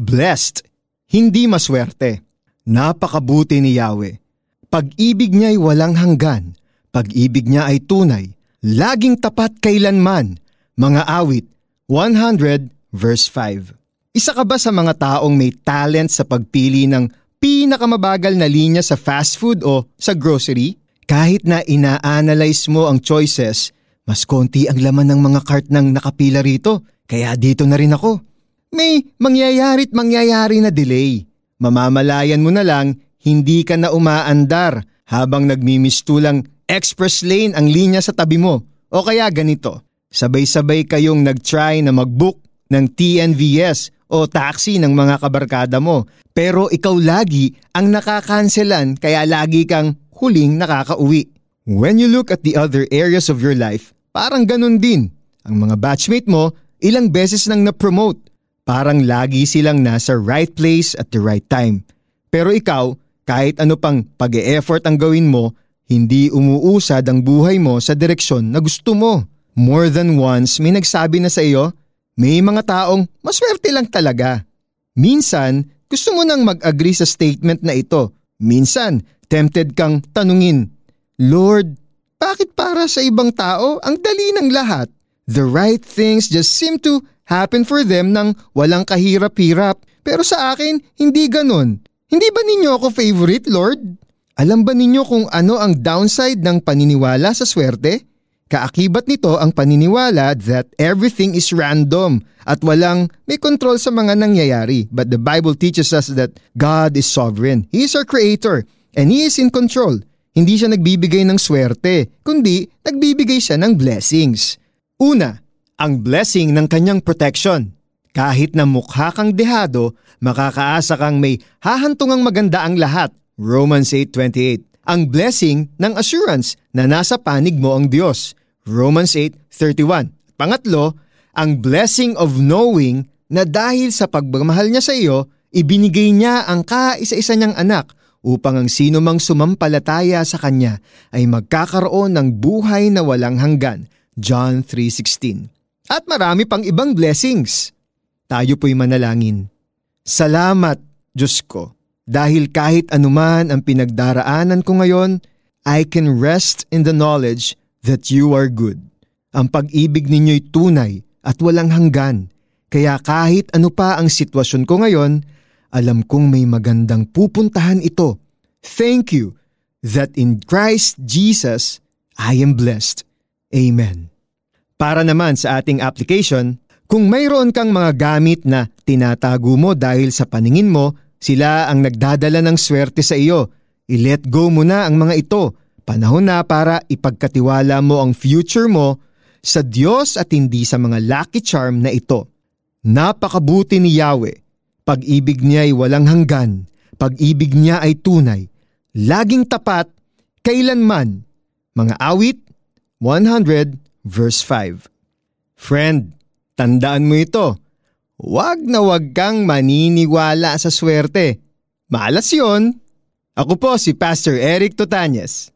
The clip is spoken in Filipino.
Blessed, hindi maswerte. Napakabuti ni Yahweh. Pag-ibig niya ay walang hanggan. Pag-ibig niya ay tunay. Laging tapat kailanman. Mga awit, 100 verse 5. Isa ka ba sa mga taong may talent sa pagpili ng pinakamabagal na linya sa fast food o sa grocery? Kahit na ina-analyze mo ang choices, mas konti ang laman ng mga cart ng nakapila rito, kaya dito na rin ako. May mangyayari't mangyayari na delay. Mamamalayan mo na lang, hindi ka na umaandar habang nagmimistulang express lane ang linya sa tabi mo. O kaya ganito, sabay-sabay kayong nag-try na mag-book ng TNVS o taxi ng mga kabarkada mo. Pero ikaw lagi ang nakakanselan kaya lagi kang huling nakakauwi. When you look at the other areas of your life, parang ganun din. Ang mga batchmate mo, ilang beses nang na-promote. Parang lagi silang nasa right place at the right time. Pero ikaw, kahit ano pang pag effort ang gawin mo, hindi umuusad ang buhay mo sa direksyon na gusto mo. More than once may nagsabi na sa iyo, may mga taong maswerte lang talaga. Minsan, gusto mo nang mag-agree sa statement na ito. Minsan, tempted kang tanungin, Lord, bakit para sa ibang tao ang dali ng lahat? The right things just seem to happen for them nang walang kahirap-hirap. Pero sa akin, hindi ganon. Hindi ba ninyo ako favorite, Lord? Alam ba ninyo kung ano ang downside ng paniniwala sa swerte? Kaakibat nito ang paniniwala that everything is random at walang may control sa mga nangyayari. But the Bible teaches us that God is sovereign. He is our creator and He is in control. Hindi siya nagbibigay ng swerte, kundi nagbibigay siya ng blessings. Una, ang blessing ng kanyang protection. Kahit na mukha kang dehado, makakaasa kang may hahantungang maganda ang lahat Romans 8.28 Ang blessing ng assurance na nasa panig mo ang Diyos. Romans 8.31 Pangatlo, ang blessing of knowing na dahil sa pagmamahal niya sa iyo, ibinigay niya ang kaisa-isa niyang anak upang ang sino mang sumampalataya sa kanya ay magkakaroon ng buhay na walang hanggan. John 3.16 At marami pang ibang blessings. Tayo po'y manalangin. Salamat, Diyos ko dahil kahit anuman ang pinagdaraanan ko ngayon, I can rest in the knowledge that you are good. Ang pag-ibig ninyo'y tunay at walang hanggan. Kaya kahit ano pa ang sitwasyon ko ngayon, alam kong may magandang pupuntahan ito. Thank you that in Christ Jesus, I am blessed. Amen. Para naman sa ating application, kung mayroon kang mga gamit na tinatago mo dahil sa paningin mo sila ang nagdadala ng swerte sa iyo. I-let go mo na ang mga ito. Panahon na para ipagkatiwala mo ang future mo sa Diyos at hindi sa mga lucky charm na ito. Napakabuti ni Yahweh. Pag-ibig niya ay walang hanggan. Pag-ibig niya ay tunay. Laging tapat, kailanman. Mga awit 100 verse 5. Friend, tandaan mo ito Huwag na huwag kang maniniwala sa swerte. Malas yon. Ako po si Pastor Eric Totanyes.